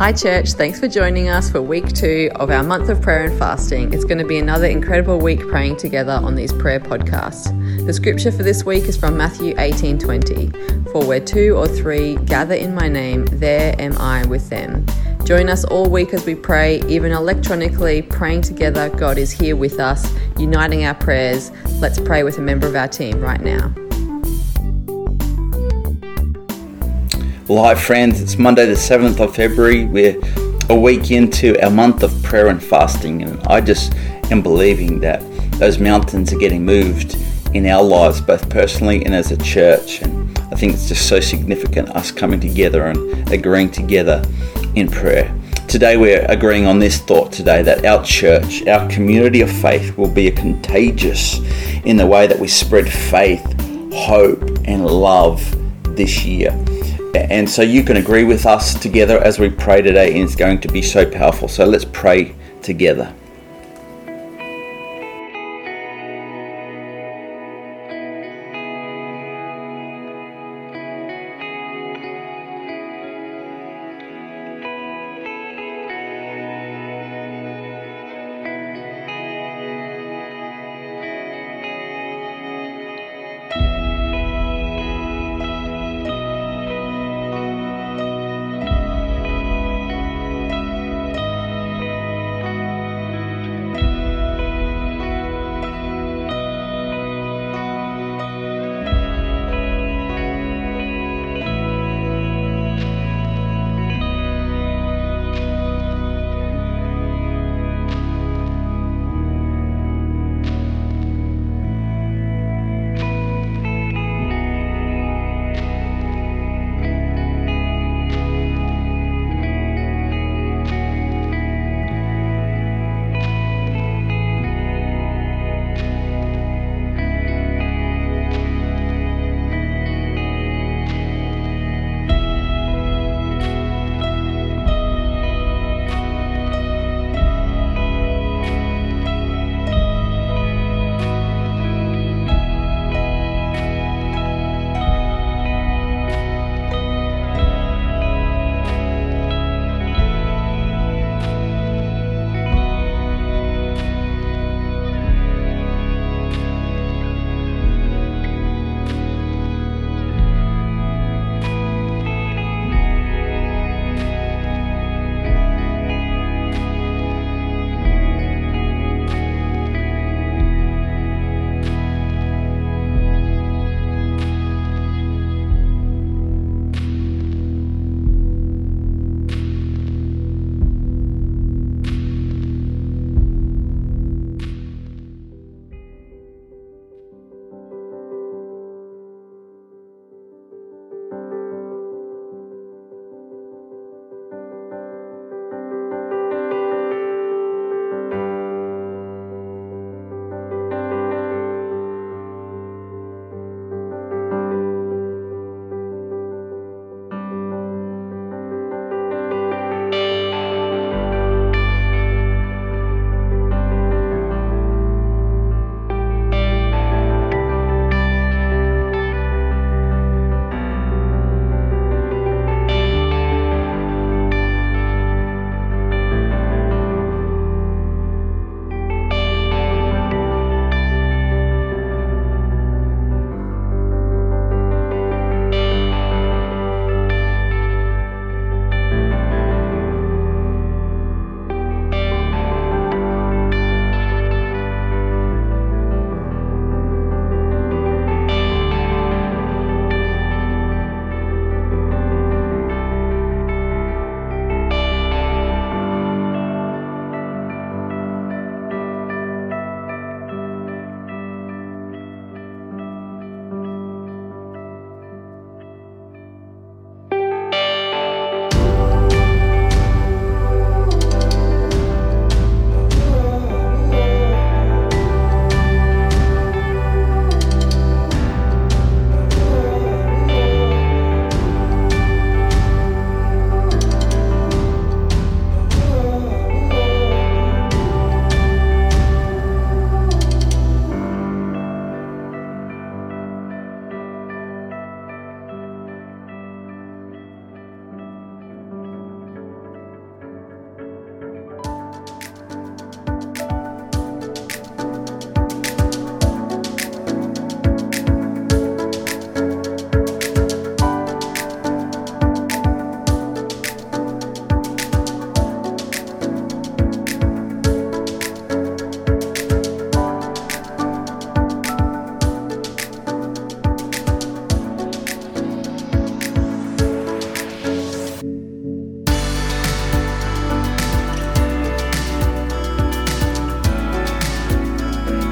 Hi, church. Thanks for joining us for week two of our month of prayer and fasting. It's going to be another incredible week praying together on these prayer podcasts. The scripture for this week is from Matthew 18 20. For where two or three gather in my name, there am I with them. Join us all week as we pray, even electronically, praying together. God is here with us, uniting our prayers. Let's pray with a member of our team right now. Well, hi, friends. It's Monday, the 7th of February. We're a week into our month of prayer and fasting, and I just am believing that those mountains are getting moved in our lives, both personally and as a church. And I think it's just so significant us coming together and agreeing together in prayer. Today, we're agreeing on this thought today that our church, our community of faith, will be contagious in the way that we spread faith, hope, and love this year. And so you can agree with us together as we pray today, and it's going to be so powerful. So let's pray together.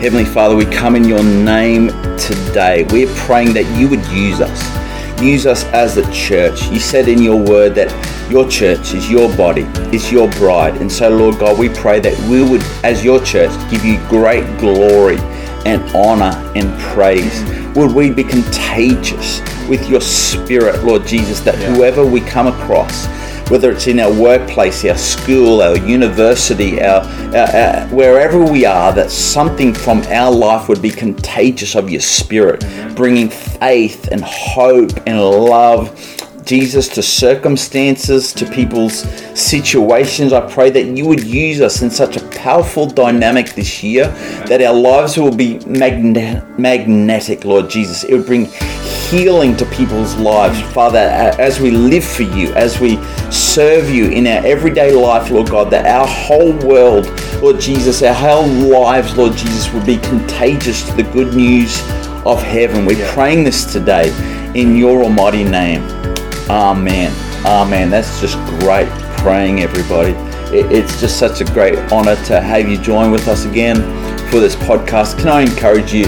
Heavenly Father, we come in your name today. We're praying that you would use us. Use us as a church. You said in your word that your church is your body, is your bride. And so, Lord God, we pray that we would, as your church, give you great glory and honor and praise. Would we be contagious with your spirit, Lord Jesus, that yeah. whoever we come across, whether it's in our workplace, our school, our university, our, our, our, wherever we are, that something from our life would be contagious of your spirit, bringing faith and hope and love Jesus, to circumstances, to people's situations. I pray that you would use us in such a powerful dynamic this year that our lives will be magne- magnetic, Lord Jesus. It would bring healing to people's lives, Father, as we live for you, as we serve you in our everyday life, Lord God, that our whole world, Lord Jesus, our whole lives, Lord Jesus, would be contagious to the good news of heaven. We're praying this today in your almighty name. Amen. Amen. That's just great praying, everybody. It's just such a great honor to have you join with us again for this podcast. Can I encourage you?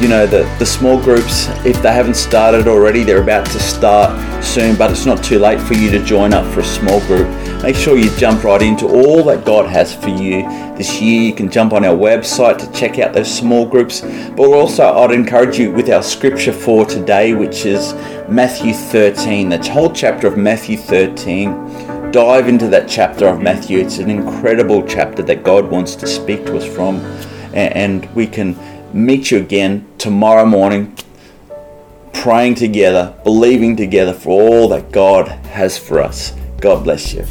You know, the, the small groups, if they haven't started already, they're about to start soon, but it's not too late for you to join up for a small group. Make sure you jump right into all that God has for you this year. You can jump on our website to check out those small groups. But also, I'd encourage you with our scripture for today, which is Matthew 13, the whole chapter of Matthew 13. Dive into that chapter of Matthew. It's an incredible chapter that God wants to speak to us from. And we can meet you again tomorrow morning praying together, believing together for all that God has for us. God bless you.